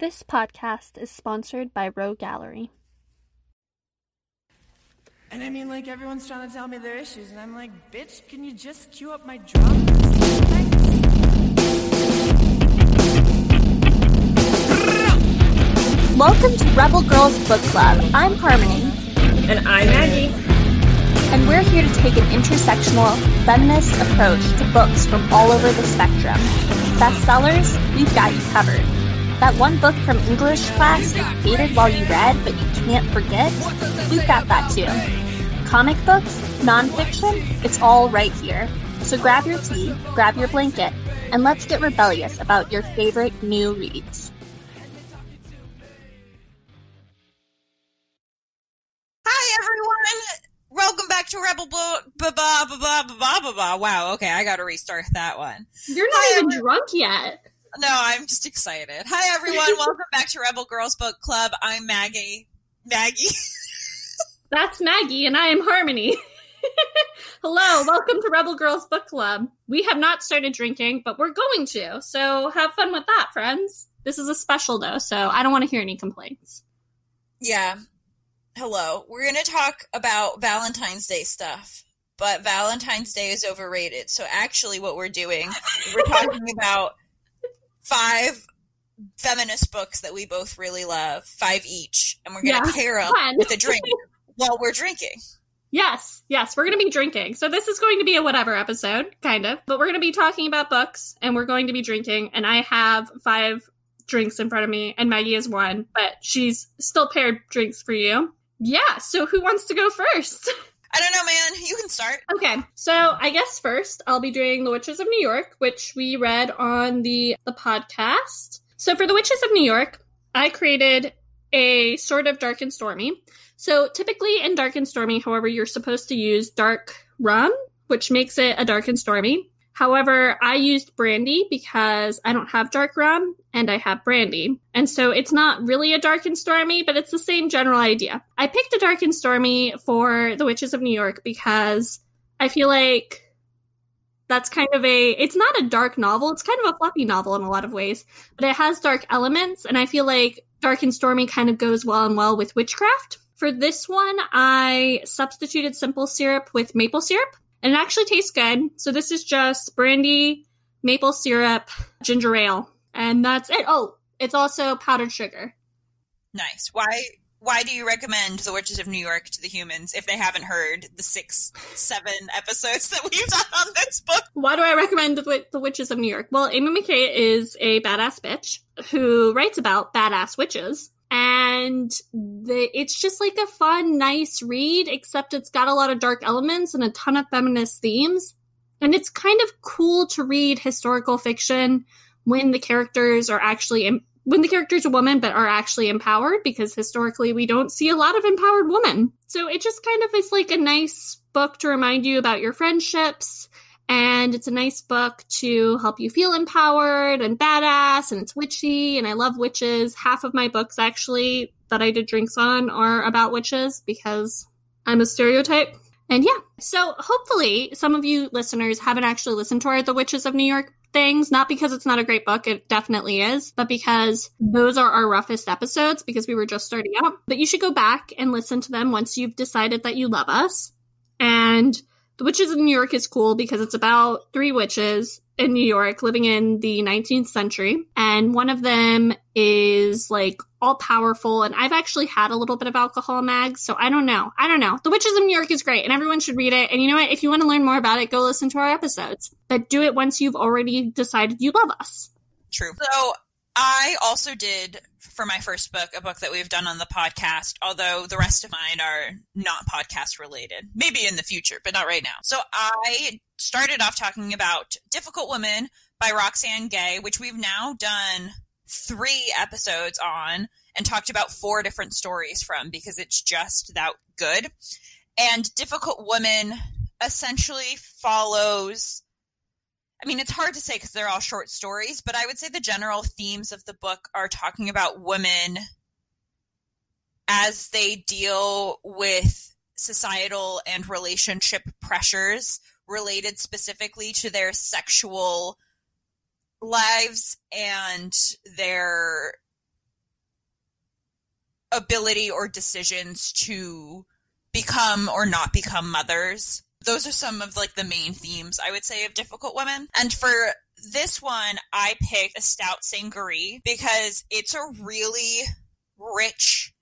This podcast is sponsored by Row Gallery. And I mean, like, everyone's trying to tell me their issues, and I'm like, bitch, can you just cue up my drum? Welcome to Rebel Girls Book Club. I'm Harmony. And I'm Maggie. And we're here to take an intersectional, feminist approach to books from all over the spectrum. Bestsellers, we've got you covered. That one book from English class you hated while you read, but you can't forget, we've got that too. Comic books, nonfiction, it's all right here. So grab your tea, grab your blanket, and let's get rebellious about your favorite new reads. Hi, everyone. Welcome back to Rebel Blah blah blah blah blah blah blah. Wow. Okay, I got to restart that one. You're not Hi, even everyone. drunk yet. No, I'm just excited. Hi, everyone. Welcome back to Rebel Girls Book Club. I'm Maggie. Maggie. That's Maggie, and I am Harmony. Hello, welcome to Rebel Girls Book Club. We have not started drinking, but we're going to. So have fun with that, friends. This is a special, though, so I don't want to hear any complaints. Yeah. Hello. We're going to talk about Valentine's Day stuff, but Valentine's Day is overrated. So actually, what we're doing, we're talking about five feminist books that we both really love, five each, and we're going to Yeah, pair up fun. with a drink while we're drinking. Yes, yes, we're going to be drinking. So this is going to be a whatever episode, kind of. But we're going to be talking about books and we're going to be drinking. And I have five drinks in front of me, and Maggie has one, but she's still paired drinks for you. Yeah, so who wants to go first? I don't know, man. You can start. Okay, so I guess first I'll be doing The Witches of New York, which we read on the the podcast. So for The Witches of New York, I created a sort of dark and stormy. So typically in dark and stormy, however, you're supposed to use dark rum, which makes it a dark and stormy. However, I used brandy because I don't have dark rum and I have brandy. And so it's not really a dark and stormy, but it's the same general idea. I picked a dark and stormy for The Witches of New York because I feel like that's kind of a it's not a dark novel, it's kind of a fluffy novel in a lot of ways, but it has dark elements and I feel like dark and stormy kind of goes well and well with witchcraft. For this one, I substituted simple syrup with maple syrup and it actually tastes good. So this is just brandy, maple syrup, ginger ale, and that's it. Oh, it's also powdered sugar. Nice. Why? Why do you recommend The Witches of New York to the humans if they haven't heard the six, seven episodes that we've done on this book? Why do I recommend the, the Witches of New York? Well, Ami McKay is a badass bitch who writes about badass witches. And the, it's just like a fun, nice read, except it's got a lot of dark elements and a ton of feminist themes. And it's kind of cool to read historical fiction when the characters are actually, when the character's a woman but are actually empowered, because historically we don't see a lot of empowered women. So it just kind of is like a nice book to remind you about your friendships and it's a nice book to help you feel empowered and badass and it's witchy and i love witches. Half of my books actually that i did drinks on are about witches because i'm a stereotype. And yeah so hopefully some of you listeners haven't actually listened to our the witches of new york things not because it's not a great book it definitely is but because those are our roughest episodes because we were just starting out. But you should go back and listen to them once you've decided that you love us. And the Witches of New York is cool because it's about three witches in New York living in the 19th century. And one of them is like all powerful. And I've actually had a little bit of alcohol mags. So I don't know. I don't know. The Witches of New York is great and everyone should read it. And you know what? If you want to learn more about it, go listen to our episodes. But do it once you've already decided you love us. True. So I also did for my first book a book that we've done on the podcast, although the rest of mine are not podcast related. Maybe in the future, but not right now. So I started off talking about Difficult Woman by Roxane Gay, which we've now done three episodes on and talked about four different stories from because it's just that good. And Difficult Woman essentially follows I mean, it's hard to say because they're all short stories, but I would say the general themes of the book are talking about women as they deal with societal and relationship pressures related specifically to their sexual lives and their ability or decisions to become or not become mothers. Those are some of like the main themes I would say of difficult women. And for this one, I picked a stout sangaree because it's a really rich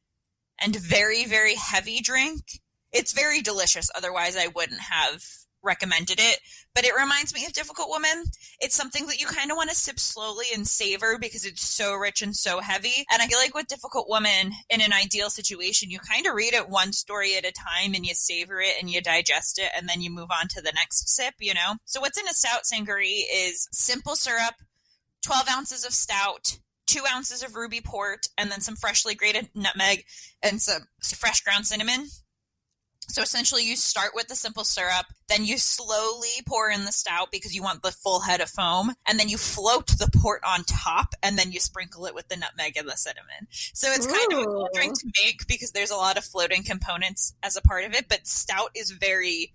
and very, very heavy drink. It's very delicious. Otherwise, I wouldn't have recommended it, but it reminds me of Difficult Woman. It's something that you kind of want to sip slowly and savor because it's so rich and so heavy. And I feel like with Difficult Woman, in an ideal situation, you kind of read it one story at a time and you savor it and you digest it and then you move on to the next sip, you know? So what's in a stout sangaree is simple syrup, 12 ounces of stout, two ounces of ruby port, and then some freshly grated nutmeg and some fresh ground cinnamon. So essentially, you start with the simple syrup, then you slowly pour in the stout because you want the full head of foam, and then you float the port on top, and then you sprinkle it with the nutmeg and the cinnamon. So it's kind of a cool drink to make because there's a lot of floating components as a part of it, but stout is very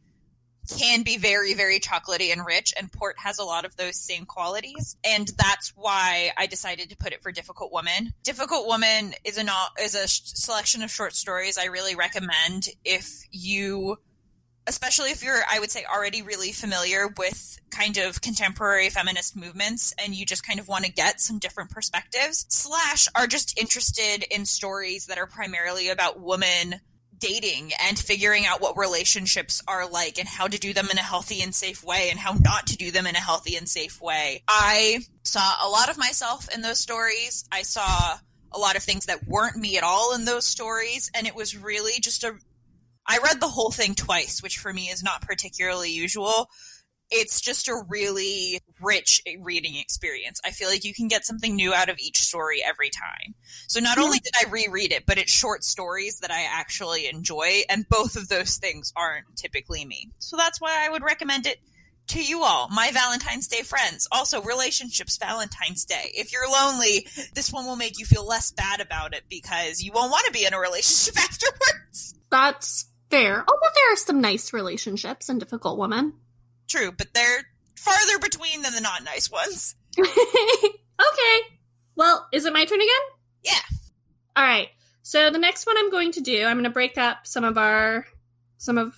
can be very, very chocolatey and rich, and port has a lot of those same qualities. And that's why I decided to put it for Difficult Woman. Difficult Woman is a is a sh- selection of short stories I really recommend if you especially if you're i would say already really familiar with kind of contemporary feminist movements and you just kind of want to get some different perspectives slash are just interested in stories that are primarily about women dating and figuring out what relationships are like and how to do them in a healthy and safe way and how not to do them in a healthy and safe way. I saw a lot of myself in those stories. I saw a lot of things that weren't me at all in those stories and it was really just a I read the whole thing twice, which for me is not particularly usual it's just a really rich reading experience. I feel like you can get something new out of each story every time. So not only did I reread it, but it's short stories that I actually enjoy, and both of those things aren't typically me. So that's why I would recommend it to you all, my Valentine's Day friends. Also, relationships Valentine's Day. If you're lonely, this one will make you feel less bad about it because you won't want to be in a relationship afterwards. That's fair. Although there are some nice relationships in Difficult Woman. True, but they're farther between than the not nice ones. okay. Well, is it my turn again? Yeah. All right. So the next one I'm going to do, I'm going to break up some of our some of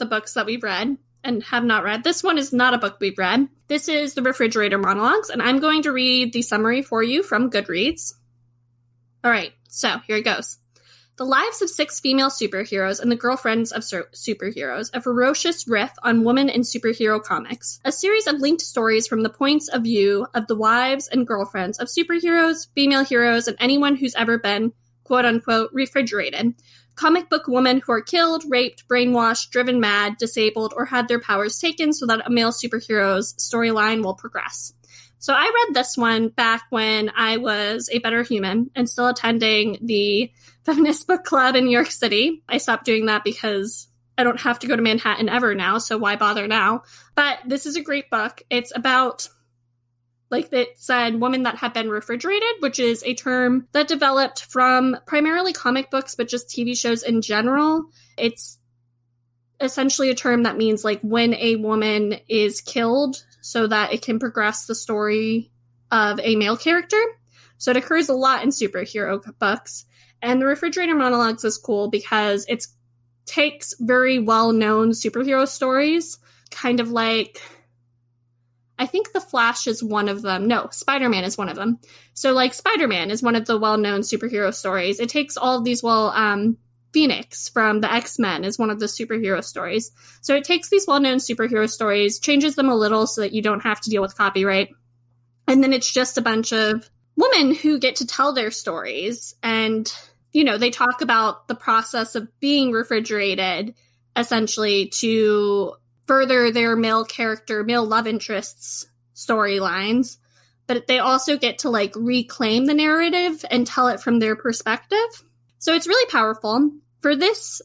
the books that we've read and have not read. This one is not a book we've read. This is the Refrigerator Monologues, and I'm going to read the summary for you from Goodreads. All right. So here it goes. The lives of six female superheroes and the girlfriends of sur- superheroes, a ferocious riff on women in superhero comics. A series of linked stories from the points of view of the wives and girlfriends of superheroes, female heroes, and anyone who's ever been, quote unquote, refrigerated. Comic book women who are killed, raped, brainwashed, driven mad, disabled, or had their powers taken so that a male superhero's storyline will progress. So I read this one back when I was a better human and still attending the feminist book club in New York City. I stopped doing that because I don't have to go to Manhattan ever now, so why bother now? But this is a great book. It's about like it said, women that have been refrigerated, which is a term that developed from primarily comic books, but just TV shows in general. It's essentially a term that means like when a woman is killed so that it can progress the story of a male character. So it occurs a lot in superhero books. And the refrigerator monologues is cool because it takes very well known superhero stories, kind of like I think The Flash is one of them. No, Spider Man is one of them. So, like, Spider Man is one of the well known superhero stories. It takes all of these, well, um, Phoenix from the X Men is one of the superhero stories. So, it takes these well known superhero stories, changes them a little so that you don't have to deal with copyright. And then it's just a bunch of women who get to tell their stories and you know they talk about the process of being refrigerated essentially to further their male character male love interests storylines. But they also get to like reclaim the narrative and tell it from their perspective. So it's really powerful. For this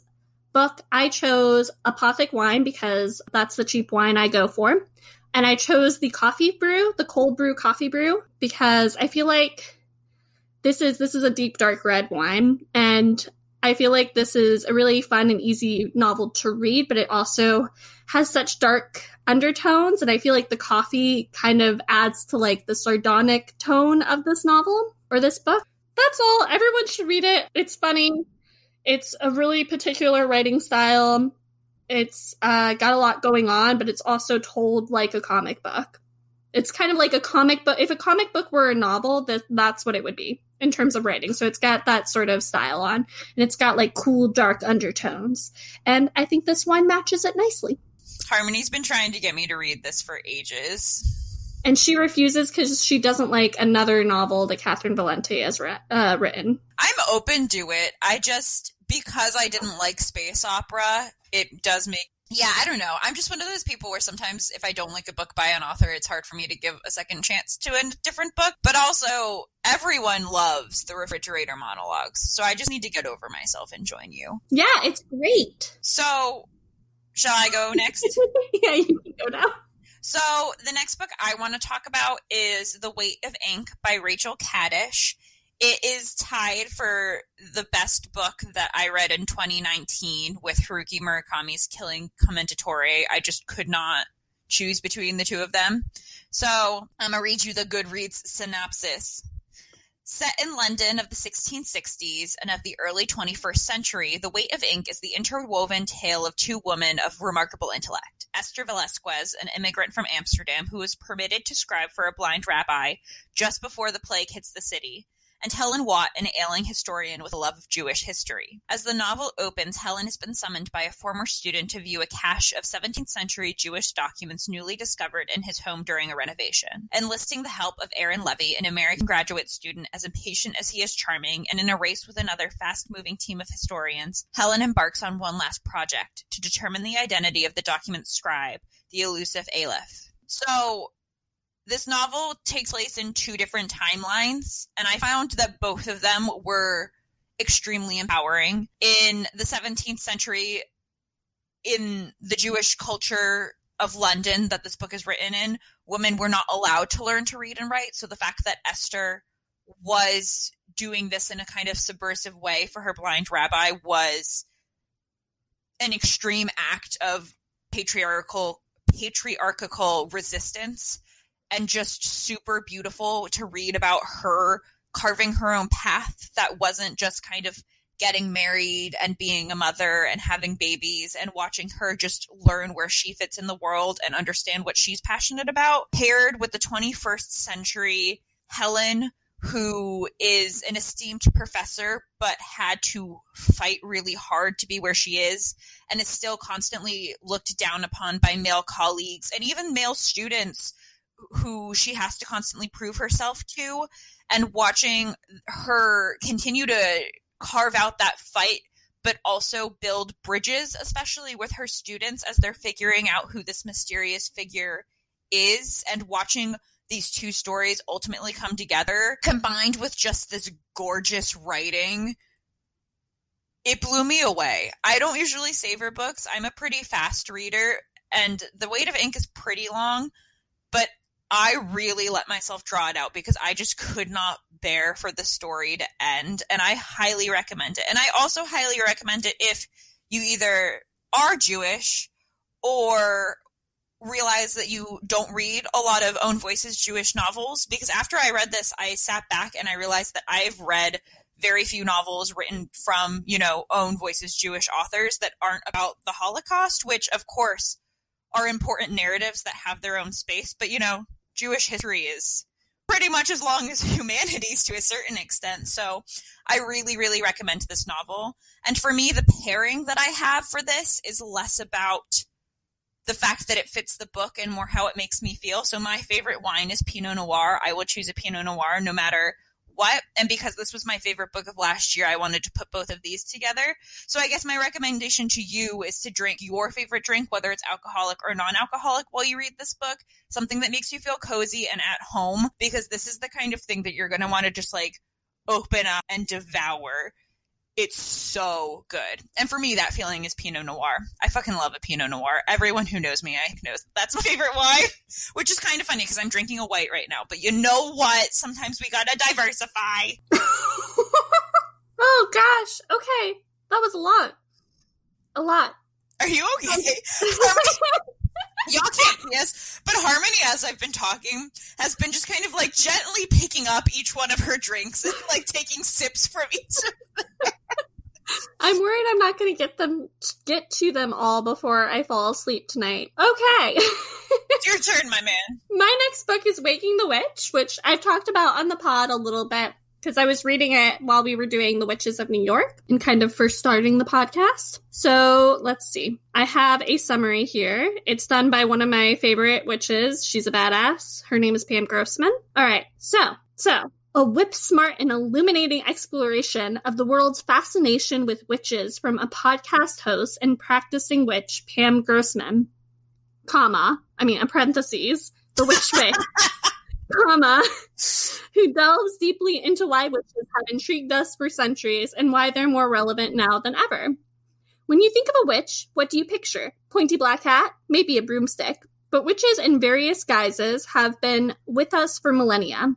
book i chose apothic wine because that's the cheap wine i go for. And I chose the coffee brew, the cold brew coffee brew, because I feel like this is this is a deep dark red wine, and I feel like this is a really fun and easy novel to read, but it also has such dark undertones, and I feel like the coffee kind of adds to like the sardonic tone of this novel or this book. That's all. Everyone should read it. It's funny. It's a really particular writing style. It's uh, got a lot going on, but it's also told like a comic book. It's kind of like a comic book. If a comic book were a novel, that that's what it would be in terms of writing. So it's got that sort of style on, and it's got like cool dark undertones. And I think this one matches it nicely. Harmony's been trying to get me to read this for ages. And she refuses because she doesn't like another novel that Catherynne Valente has re- uh, written. I'm open to it. I just because I didn't like space opera, it does make yeah, I don't know. I'm just one of those people where sometimes if I don't like a book by an author, it's hard for me to give a second chance to a different book. But also, everyone loves the refrigerator monologues. So I just need to get over myself and join you. Yeah, it's great. So, shall I go next? yeah, you can go now. So, the next book I want to talk about is The Weight of Ink by Rachel Kadish. It is tied for the best book that I read in 2019 with Haruki Murakami's Killing Commendatore. I just could not choose between the two of them. So I'm going to read you the Goodreads synopsis. Set in London of the 1660s and of the early 21st century, The Weight of Ink is the interwoven tale of two women of remarkable intellect. Ester Velasquez, an immigrant from Amsterdam who was permitted to scribe for a blind rabbi just before the plague hits the city, and Helen Watt, an ailing historian with a love of Jewish history. As the novel opens, Helen has been summoned by a former student to view a cache of 17th century Jewish documents newly discovered in his home during a renovation. Enlisting the help of Aaron Levy, an American graduate student as impatient as he is charming, and in a race with another fast moving team of historians, Helen embarks on one last project to determine the identity of the document's scribe, the elusive Aleph. So, this novel takes place in two different timelines, and I found that both of them were extremely empowering. In the 17th century, in the Jewish culture of London that this book is written in, women were not allowed to learn to read and write. So the fact that Esther was doing this in a kind of subversive way for her blind rabbi was an extreme act of patriarchal patriarchal resistance and just super beautiful to read about her carving her own path that wasn't just kind of getting married and being a mother and having babies and watching her just learn where she fits in the world and understand what she's passionate about paired with the 21st century Helen who is an esteemed professor but had to fight really hard to be where she is and is still constantly looked down upon by male colleagues and even male students who she has to constantly prove herself to and watching her continue to carve out that fight but also build bridges especially with her students as they're figuring out who this mysterious figure is and watching these two stories ultimately come together combined with just this gorgeous writing it blew me away. I don't usually savor books. I'm a pretty fast reader and The Weight of Ink is pretty long, but I really let myself draw it out because I just could not bear for the story to end. And I highly recommend it. And I also highly recommend it if you either are Jewish or realize that you don't read a lot of Own Voices Jewish novels. Because after I read this, I sat back and I realized that I've read very few novels written from, you know, Own Voices Jewish authors that aren't about the Holocaust, which of course are important narratives that have their own space. But, you know, Jewish history is pretty much as long as humanity's to a certain extent. So I really, really recommend this novel. And for me, the pairing that I have for this is less about the fact that it fits the book and more how it makes me feel. So my favorite wine is Pinot Noir. I will choose a Pinot Noir no matter what. And because this was my favorite book of last year, I wanted to put both of these together. So I guess my recommendation to you is to drink your favorite drink, whether it's alcoholic or non alcoholic, while you read this book. Something that makes you feel cozy and at home, because this is the kind of thing that you're going to want to just like open up and devour it's so good. And for me, that feeling is Pinot Noir. I fucking love a Pinot Noir. Everyone who knows me, I knows that's my favorite wine, which is kind of funny because I'm drinking a white right now. But you know what? Sometimes we gotta diversify. oh gosh. Okay. That was a lot. A lot. Are you okay? Um, y'all can't see us, but Harmony, as I've been talking, has been just kind of like gently picking up each one of her drinks and like taking sips from each. I'm worried I'm not going to get them get to them all before I fall asleep tonight. Okay. it's your turn, my man. My next book is Waking the Witch, which I've talked about on the pod a little bit because I was reading it while we were doing The Witches of New York and kind of first starting the podcast. So let's see. I have a summary here. It's done by one of my favorite witches. She's a badass. Her name is Pam Grossman. All right. So, so a whip smart and illuminating exploration of the world's fascination with witches from a podcast host and practicing witch, Pam Grossman, comma, I mean, parentheses, the witch witch. Comma, who delves deeply into why witches have intrigued us for centuries and why they're more relevant now than ever. When you think of a witch, what do you picture? Pointy black hat? Maybe a broomstick. But witches in various guises have been with us for millennia.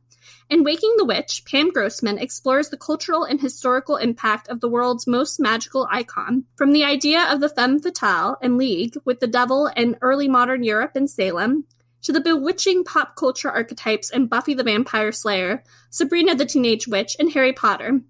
In Waking the Witch, Pam Grossman explores the cultural and historical impact of the world's most magical icon, from the idea of the femme fatale and league with the devil in early modern Europe and Salem, to the bewitching pop culture archetypes in Buffy the Vampire Slayer, Sabrina the Teenage Witch, and Harry Potter.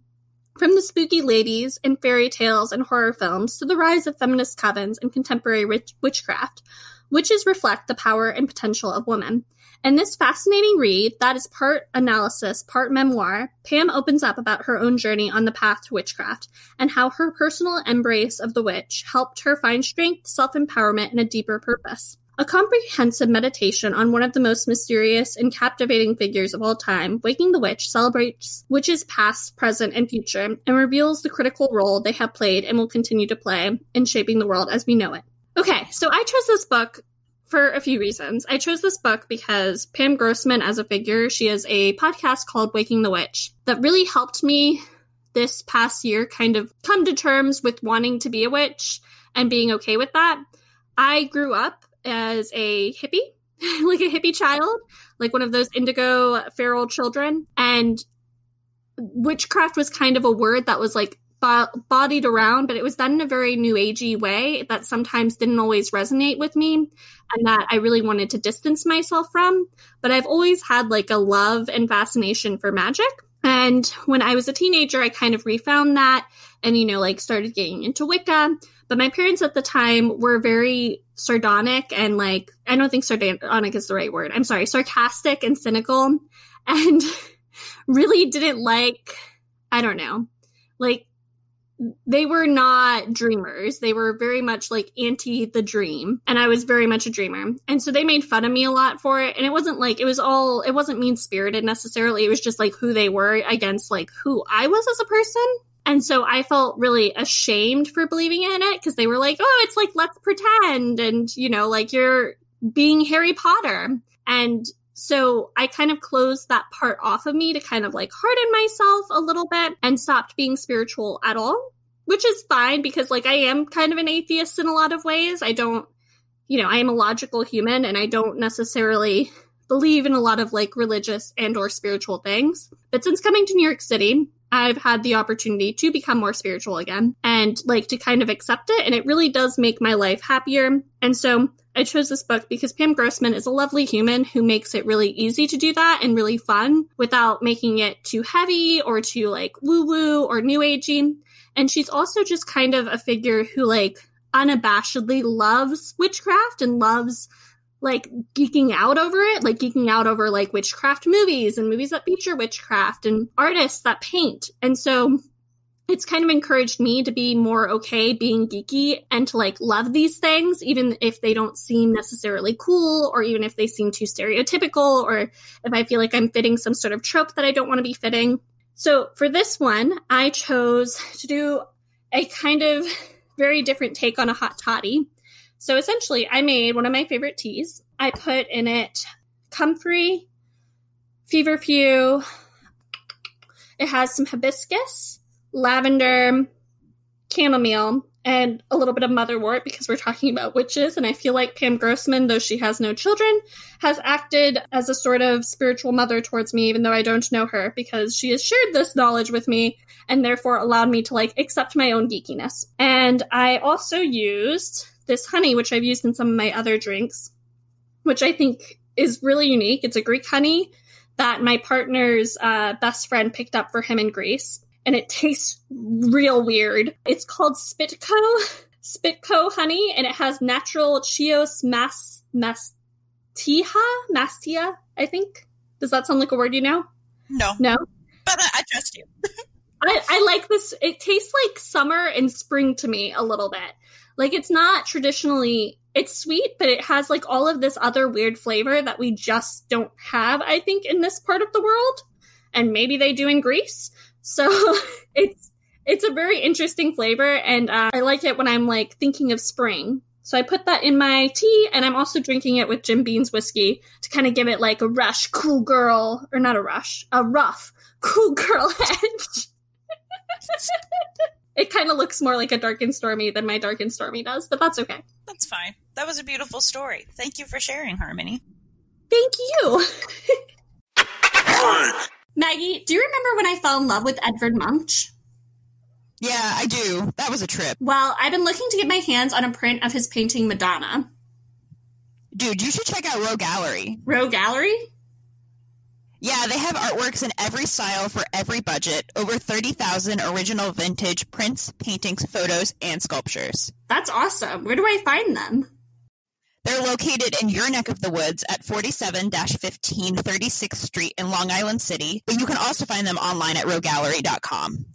From the spooky ladies in fairy tales and horror films to the rise of feminist covens and contemporary witch- witchcraft, witches reflect the power and potential of women. In this fascinating read, that is part analysis, part memoir, Pam opens up about her own journey on the path to witchcraft and how her personal embrace of the witch helped her find strength, self empowerment, and a deeper purpose. A comprehensive meditation on one of the most mysterious and captivating figures of all time, Waking the Witch celebrates witches past, present, and future and reveals the critical role they have played and will continue to play in shaping the world as we know it. Okay, so I chose this book for a few reasons. I chose this book because Pam Grossman, as a figure, she has a podcast called Waking the Witch that really helped me this past year kind of come to terms with wanting to be a witch and being okay with that. I grew up as a hippie, like a hippie child, like one of those indigo feral children. And witchcraft was kind of a word that was like bo- bodied around, but it was done in a very new agey way that sometimes didn't always resonate with me and that I really wanted to distance myself from. But I've always had like a love and fascination for magic. And when I was a teenager, I kind of refound that and, you know, like started getting into Wicca. But my parents at the time were very sardonic and like, I don't think sardonic is the right word. I'm sorry, sarcastic and cynical and really didn't like, I don't know, like they were not dreamers. They were very much like anti the dream. And I was very much a dreamer. And so they made fun of me a lot for it. And it wasn't like, it was all, it wasn't mean spirited necessarily. It was just like who they were against like who I was as a person. And so I felt really ashamed for believing in it because they were like, oh, it's like, let's pretend. And, you know, like you're being Harry Potter. And so I kind of closed that part off of me to kind of like harden myself a little bit and stopped being spiritual at all, which is fine because like I am kind of an atheist in a lot of ways. I don't, you know, I am a logical human and I don't necessarily believe in a lot of like religious and or spiritual things. But since coming to New York City, I've had the opportunity to become more spiritual again and like to kind of accept it. And it really does make my life happier. And so I chose this book because Pam Grossman is a lovely human who makes it really easy to do that and really fun without making it too heavy or too like woo woo or new agey. And she's also just kind of a figure who like unabashedly loves witchcraft and loves like geeking out over it, like geeking out over like witchcraft movies and movies that feature witchcraft and artists that paint. And so it's kind of encouraged me to be more okay being geeky and to like love these things, even if they don't seem necessarily cool or even if they seem too stereotypical or if I feel like I'm fitting some sort of trope that I don't want to be fitting. So for this one, I chose to do a kind of very different take on a hot toddy. So essentially, I made one of my favorite teas. I put in it comfrey, feverfew. It has some hibiscus, lavender, chamomile, and a little bit of motherwort because we're talking about witches. And I feel like Pam Grossman, though she has no children, has acted as a sort of spiritual mother towards me, even though I don't know her, because she has shared this knowledge with me and therefore allowed me to like accept my own geekiness. And I also used this honey, which I've used in some of my other drinks. which I think is really unique. It's a Greek honey that my partner's uh, best friend picked up for him in Greece, and it tastes real weird. It's called Spitco, Spitco honey, and it has natural Chios mas mastia, mastia. I think. Does that sound like a word you know? No, No. but I, I trust you. I, I like this. It tastes like summer and spring to me a little bit. Like it's not traditionally it's sweet, but it has like all of this other weird flavor that we just don't have, I think, in this part of the world. And maybe they do in Greece. So it's it's a very interesting flavor, and uh, I like it when I'm like thinking of spring. So I put that in my tea, and I'm also drinking it with Jim Beam's whiskey to kind of give it like a rush, cool girl, or not a rush, a rough, cool girl edge. it kind of looks more like a dark and stormy than my dark and stormy does, but that's okay. That's fine. That was a beautiful story. Thank you for sharing, Harmony. Thank you. Maggie, do you remember when I fell in love with Edvard Munch? Yeah, I do. That was a trip. Well, I've been looking to get my hands on a print of his painting Madonna. Dude, you should check out Row Gallery. Row Gallery? Yeah, they have artworks in every style for every budget. Over 30,000 original vintage prints, paintings, photos, and sculptures. That's awesome. Where do I find them? They're located in your neck of the woods at 47 15 36th Street in Long Island City, but you can also find them online at rowgallery.com.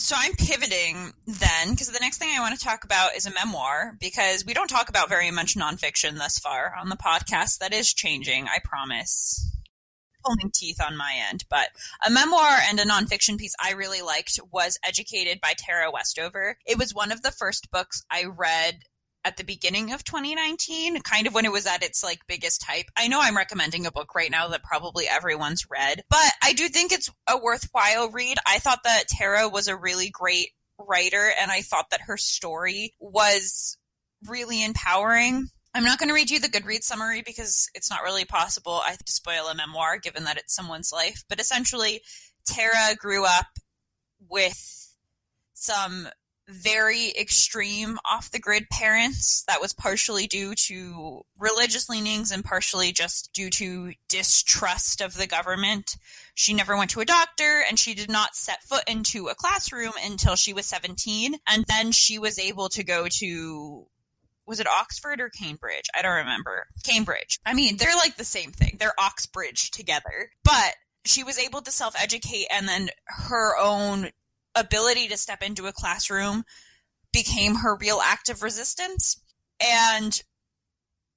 So I'm pivoting then because the next thing I want to talk about is a memoir because we don't talk about very much nonfiction thus far on the podcast. That is changing, I promise. Pulling teeth on my end, but a memoir and a nonfiction piece I really liked was Educated by Tara Westover. It was one of the first books I read at the beginning of 2019, kind of when it was at its like biggest hype. I know I'm recommending a book right now that probably everyone's read, but I do think it's a worthwhile read. I thought that Tara was a really great writer and I thought that her story was really empowering. I'm not going to read you the Goodreads summary because it's not really possible I have to spoil a memoir given that it's someone's life, but essentially Tara grew up with some very extreme off the grid parents. That was partially due to religious leanings and partially just due to distrust of the government. She never went to a doctor and she did not set foot into a classroom until she was 17. And then she was able to go to was it Oxford or Cambridge? I don't remember. Cambridge. I mean, they're like the same thing. They're Oxbridge together. But she was able to self educate and then her own ability to step into a classroom became her real act of resistance. And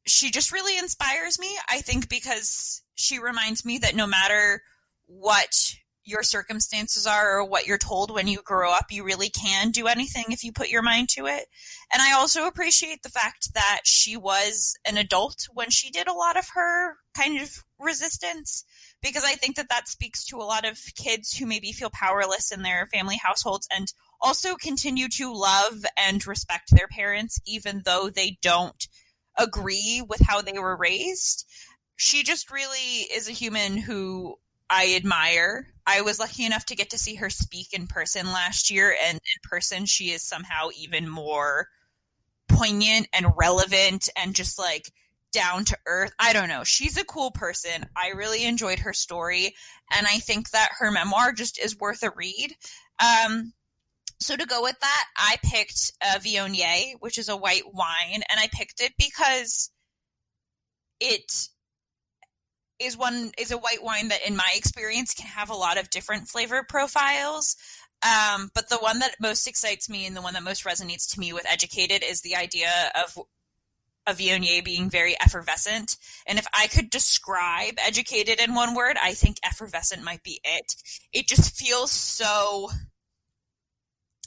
she just really inspires me, I think, because she reminds me that no matter what your circumstances are or what you're told when you grow up, you really can do anything if you put your mind to it. And I also appreciate the fact that she was an adult when she did a lot of her kind of resistance because I think that that speaks to a lot of kids who maybe feel powerless in their family households and also continue to love and respect their parents even though they don't agree with how they were raised. She just really is a human who I admire. I was lucky enough to get to see her speak in person last year, and in person, she is somehow even more poignant and relevant and just like down to earth. I don't know. She's a cool person. I really enjoyed her story, and I think that her memoir just is worth a read. Um, so to go with that, I picked a Viognier, which is a white wine, and I picked it because it is one is a white wine that in my experience can have a lot of different flavor profiles um, but the one that most excites me and the one that most resonates to me with educated is the idea of a Viognier being very effervescent. And if I could describe educated in one word, I think effervescent might be it. It just feels so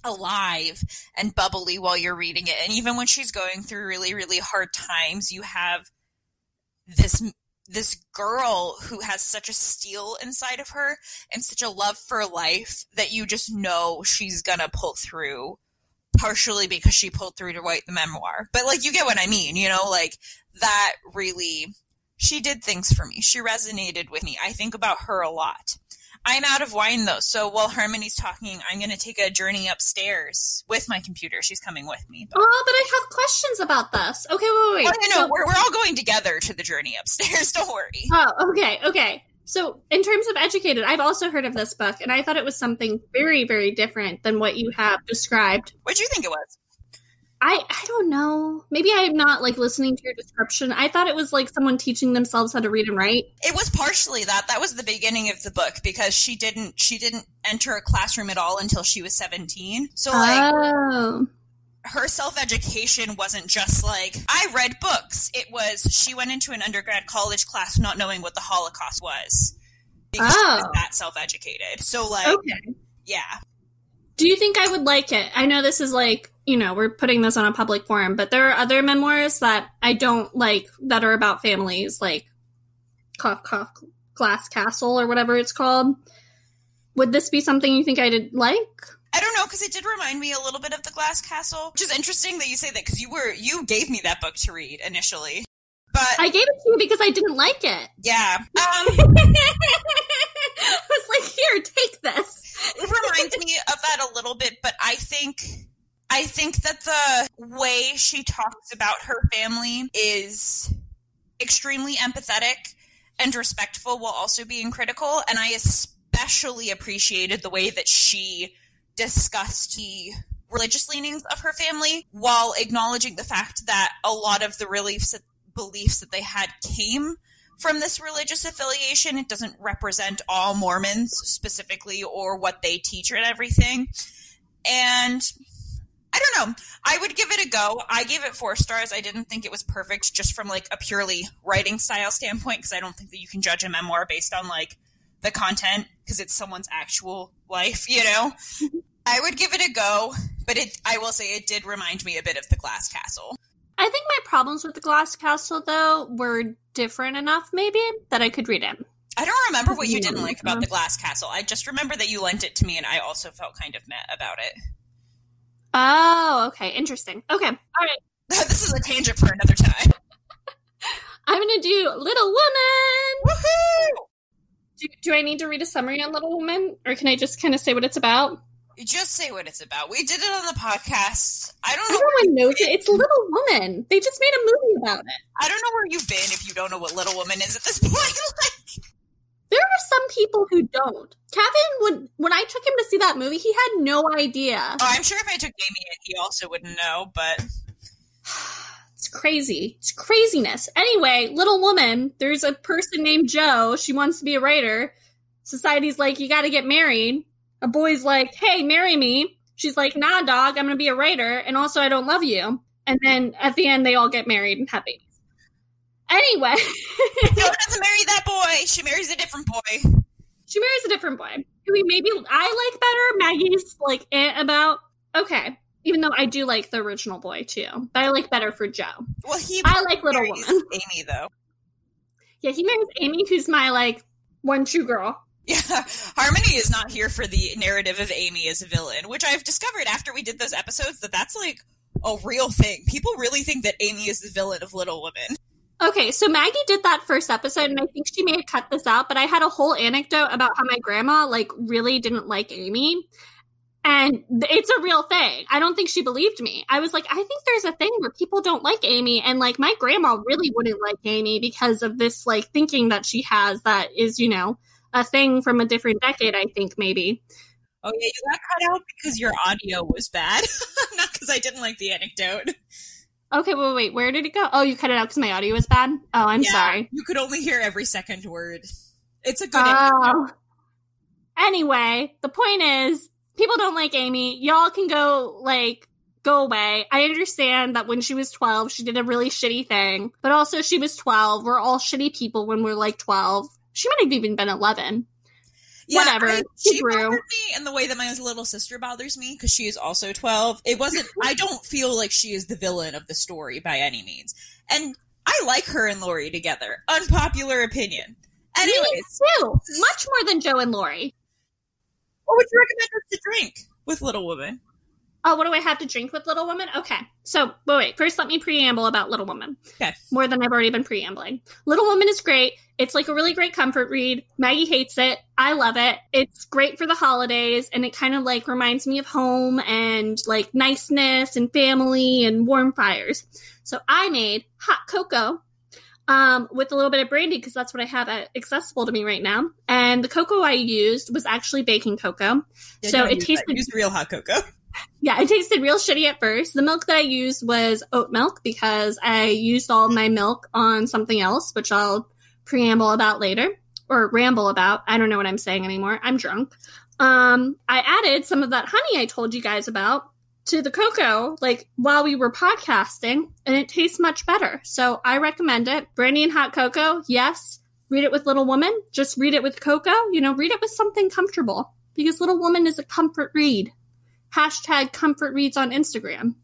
alive and bubbly while you're reading it. And even when she's going through really, really hard times, you have this this girl who has such a steel inside of her and such a love for life that you just know she's gonna pull through partially because she pulled through to write the memoir but like you get what i mean you know like that really she did things for me she resonated with me i think about her a lot I'm out of wine though, so while Harmony's talking, I'm going to take a journey upstairs with my computer. She's coming with me. But... Oh, but I have questions about this. Okay, wait, wait. Oh, no, so... we're, we're all going together to the journey upstairs. Don't worry. Oh, okay, okay. So, in terms of educated, I've also heard of this book, and I thought it was something very, very different than what you have described. What do you think it was? I I don't know. Maybe I'm not like listening to your description. I thought it was like someone teaching themselves how to read and write. It was partially that. That was the beginning of the book because she didn't she didn't enter a classroom at all until she was 17. So like oh. Her self-education wasn't just like I read books. It was she went into an undergrad college class not knowing what the Holocaust was. Because oh. she was oh. that self-educated. So like okay. yeah. Do you think I would like it? I know this is like you know, we're putting this on a public forum, but there are other memoirs that I don't like that are about families, like Cough Cough Glass Castle or whatever it's called. Would this be something you think I'd like? I don't know because it did remind me a little bit of the Glass Castle, which is interesting that you say that because you were you gave me that book to read initially, but I gave it to you because I didn't like it. Yeah, um, I was like, here, take this. it reminds me of that a little bit, but I think I think that the way she talks about her family is extremely empathetic and respectful while also being critical. And I especially appreciated the way that she discussed the religious leanings of her family while acknowledging the fact that a lot of the beliefs beliefs that they had came from this religious affiliation. It doesn't represent all Mormons specifically or what they teach and everything. And I don't know. I would give it a go. I gave it four stars. I didn't think it was perfect just from like a purely writing style standpoint because I don't think that you can judge a memoir based on like the content because it's someone's actual life, you know. I would give it a go, but it I will say it did remind me a bit of The Glass Castle. I think my problems with The Glass Castle though were different enough maybe that I could read it. I don't remember what you didn't like about The Glass Castle. I just remember that you lent it to me and I also felt kind of met about it. Oh, okay. Interesting. Okay. All right. this is a tangent for another time. I'm going to do Little Woman. Woohoo! Do, do I need to read a summary on Little Woman, or can I just kind of say what it's about? You just say what it's about. We did it on the podcast. I don't know. Everyone knows it. It's Little Woman. They just made a movie about it. I don't know where you've been if you don't know what Little Woman is at this point. like, there are some people who don't. Kevin, when when I took him to see that movie, he had no idea. Oh, I'm sure if I took Damien, he also wouldn't know. But crazy. It's craziness. Anyway, Little Woman. There's a person named Jo. She wants to be a writer. Society's like, you got to get married. A boy's like, hey, marry me. She's like, nah, dog. I'm gonna be a writer, and also I don't love you. And then at the end, they all get married and have babies. Anyway. no, doesn't marry that boy. She marries a different boy. She marries a different boy. Maybe I like better. Maggie's like eh, about okay. Even though I do like the original boy too, but I like better for Jo. Well, he I like Little Woman. Amy though. Yeah, he marries Amy, who's my like one true girl. Yeah, Harmony is not here for the narrative of Amy as a villain, which I've discovered after we did those episodes that that's like a real thing. People really think that Amy is the villain of Little Women. Okay, so Maggie did that first episode, and I think she may have cut this out, but I had a whole anecdote about how my grandma, like, really didn't like Amy. And it's a real thing. I don't think she believed me. I was like, I think there's a thing where people don't like Amy. And like, my grandma really wouldn't like Amy because of this, like, thinking that she has that is, you know, a thing from a different decade, I think, maybe. Oh, yeah, you got cut out because your audio was bad, not because I didn't like the anecdote. Okay, wait, wait, where did it go? Oh, you cut it out because my audio was bad. Oh, I'm yeah, sorry. You could only hear every second word. It's a good. Oh. Anyway, the point is, people don't like Amy. Y'all can go like go away. I understand that when she was 12, she did a really shitty thing, but also she was 12. We're all shitty people when we're like 12. She might have even been 11 yeah, whatever. I, she bothered me in the way that my little sister bothers me because she is also 12. It wasn't, I don't feel like she is the villain of the story by any means. And I like her and Laurie together. Unpopular opinion. Anyways. Me too. Much more than Jo and Laurie. What would you recommend us to drink with Little Woman? Oh, what do I have to drink with Little Woman? Okay. So, wait, wait. First, let me preamble about Little Woman. Okay. More than I've already been preambling. Little Woman is great. It's like a really great comfort read. Maggie hates it. I love it. It's great for the holidays and it kind of like reminds me of home and like niceness and family and warm fires. So I made hot cocoa um, with a little bit of brandy because that's what I have accessible to me right now. And the cocoa I used was actually baking cocoa. Yeah, so it tasted that. use real hot cocoa. yeah, it tasted real shitty at first. The milk that I used was oat milk because I used all my milk on something else, which I'll preamble about later or ramble about. I don't know what I'm saying anymore. I'm drunk. Um, I added some of that honey I told you guys about to the cocoa, like while we were podcasting, and it tastes much better. So I recommend it. Brandy and hot cocoa, yes. Read it with Little Woman. Just read it with cocoa. You know, read it with something comfortable because Little Woman is a comfort read. Hashtag comfort reads on Instagram.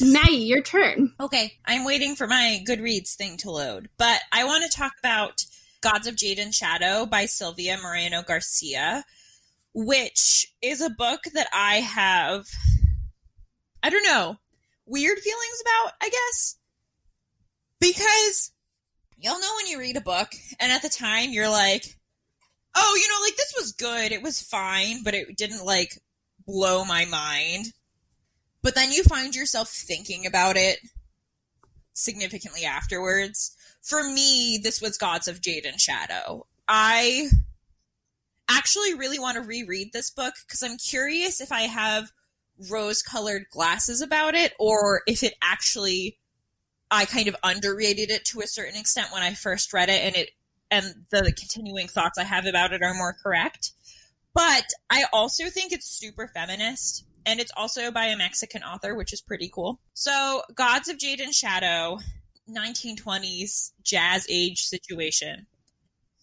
Maggie, your turn. Okay, I'm waiting for my Goodreads thing to load, but I want to talk about Gods of Jade and Shadow by Silvia Moreno Garcia, which is a book that I have, I don't know, weird feelings about, I guess. Because you'll know when you read a book, and at the time you're like, oh, you know, like this was good, it was fine, but it didn't like blow my mind. But then you find yourself thinking about it significantly afterwards. For me, this was Gods of Jade and Shadow. I actually really want to reread this book because I'm curious if I have rose colored glasses about it or if it actually I kind of underrated it to a certain extent when I first read it and it and the continuing thoughts I have about it are more correct. But I also think it's super feminist and it's also by a Mexican author, which is pretty cool. So, Gods of Jade and Shadow, 1920s jazz age situation.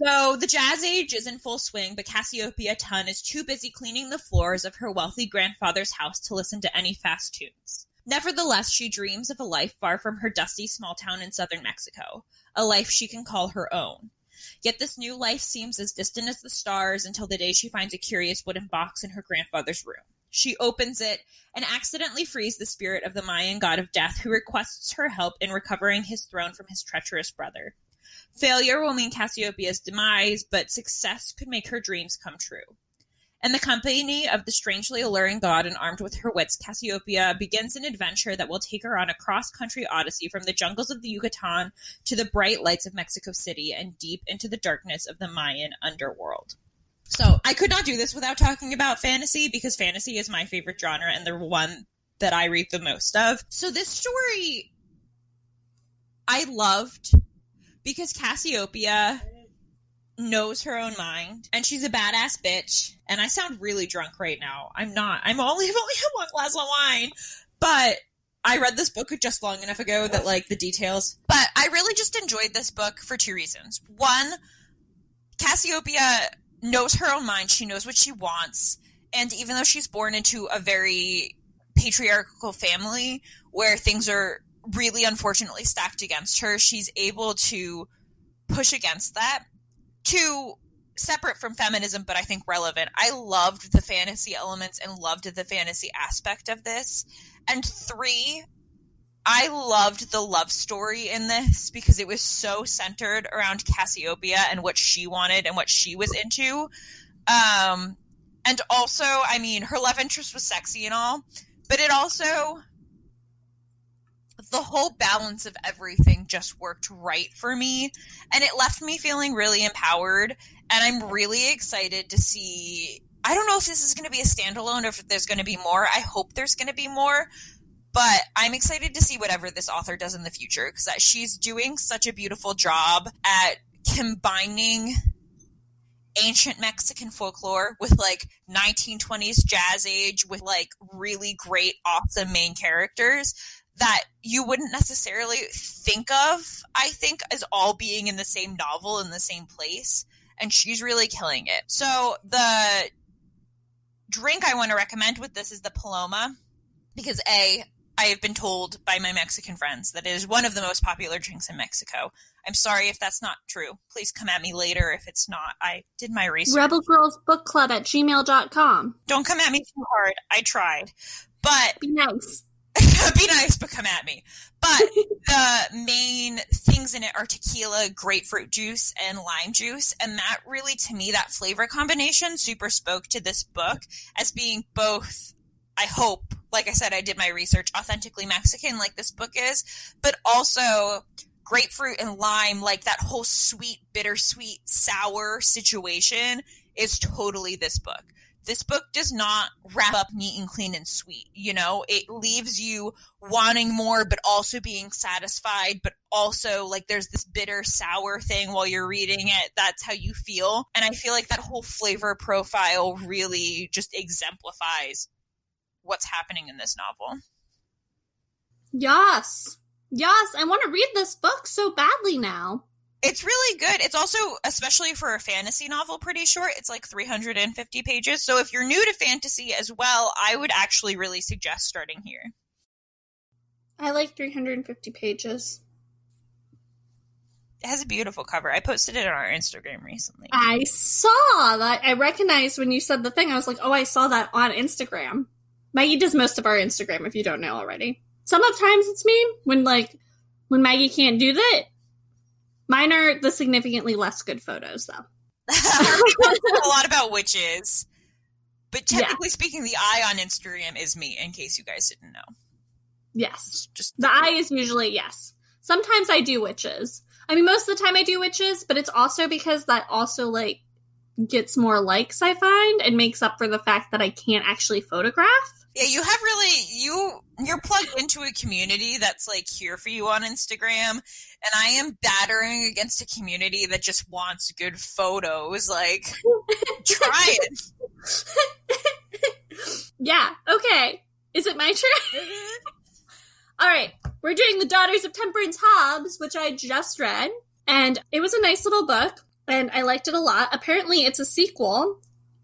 So, the jazz age is in full swing, but Cassiopeia Tun is too busy cleaning the floors of her wealthy grandfather's house to listen to any fast tunes. Nevertheless, she dreams of a life far from her dusty small town in southern Mexico, a life she can call her own. Yet this new life seems as distant as the stars until the day she finds a curious wooden box in her grandfather's room. She opens it and accidentally frees the spirit of the Mayan god of death, who requests her help in recovering his throne from his treacherous brother. Failure will mean Cassiopeia's demise, but success could make her dreams come true. In the company of the strangely alluring god and armed with her wits, Cassiopeia begins an adventure that will take her on a cross country odyssey from the jungles of the Yucatan to the bright lights of Mexico City and deep into the darkness of the Mayan underworld. So I could not do this without talking about fantasy because fantasy is my favorite genre and the one that I read the most of. So this story I loved because Cassiopeia knows her own mind and she's a badass bitch. And I sound really drunk right now. I'm not. I'm only I've only had one glass of wine, but I read this book just long enough ago that like the details. But I really just enjoyed this book for two reasons. One, Cassiopeia knows her own mind. She knows what she wants. And even though she's born into a very patriarchal family where things are really unfortunately stacked against her, she's able to push against that. Two, separate from feminism, but I think relevant. I loved the fantasy elements and loved the fantasy aspect of this. And three, I loved the love story in this because it was so centered around Cassiopeia and what she wanted and what she was into. Um, and also, I mean, her love interest was sexy and all, but it also the whole balance of everything just worked right for me. And it left me feeling really empowered. And I'm really excited to see I don't know if this is going to be a standalone or if there's going to be more. I hope there's going to be more. But I'm excited to see whatever this author does in the future because she's doing such a beautiful job at combining ancient Mexican folklore with like 1920s jazz age with like really great, awesome main characters that you wouldn't necessarily think of, I think, as all being in the same novel in the same place. And she's really killing it. So the drink I want to recommend with this is the Paloma because A, I have been told by my Mexican friends that it is one of the most popular drinks in Mexico. I'm sorry if that's not true. Please come at me later if it's not. I did my research. Rebel Girls Book Club at gmail.com. Don't come at me too hard. I tried. But be nice. Be nice, but come at me. But the main things in it are tequila, grapefruit juice, and lime juice. And that really, to me, that flavor combination super spoke to this book as being both, I hope, like I said, I did my research, authentically Mexican, like this book is, but also grapefruit and lime, like that whole sweet, bittersweet, sour situation is totally this book this book does not wrap up neat and clean and sweet. You know, it leaves you wanting more, but also being satisfied, but also like there's this bitter, sour thing while you're reading it. That's how you feel. And I feel like that whole flavor profile really just exemplifies what's happening in this novel. Yes. Yes. I want to read this book so badly now. It's really good. It's also, especially for a fantasy novel, pretty short. It's like 350 pages. So if you're new to fantasy as well, I would actually really suggest starting here. I like 350 pages. It has a beautiful cover. I posted it on our Instagram recently. I saw that. I recognized when you said the thing. I was like, oh, I saw that on Instagram. Maggie does most of our Instagram if you don't know already. Sometimes it's me when like when Maggie can't do that Mine are the significantly less good photos, though. a lot about witches. But technically yeah. speaking, the eye on Instagram is me, in case you guys didn't know. Yes. Just the eye is usually yes. Sometimes I do witches. I mean, most of the time I do witches, but it's also because that also like gets more likes, I find, and makes up for the fact that I can't actually photograph. Yeah, you have really you you're plugged into a community that's like here for you on Instagram, and I am battering against a community that just wants good photos. Like, try it. Yeah. Okay. Is it my turn? Mm-hmm. All right. We're doing the Daughters of Temperance Hobbs, which I just read, and it was a nice little book, and I liked it a lot. Apparently, it's a sequel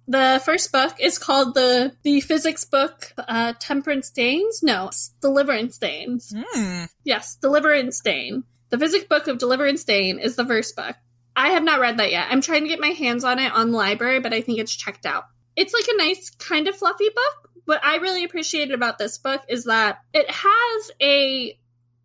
the first book is called the the physics book uh Temperance Stains. No, Deliverance Stains. Mm. Yes, Deliverance Stain. The physics book of Deliverance Stain is the first book. I have not read that yet. I'm trying to get my hands on it on the library, but I think it's checked out. It's like a nice kind of fluffy book. What I really appreciated about this book is that it has a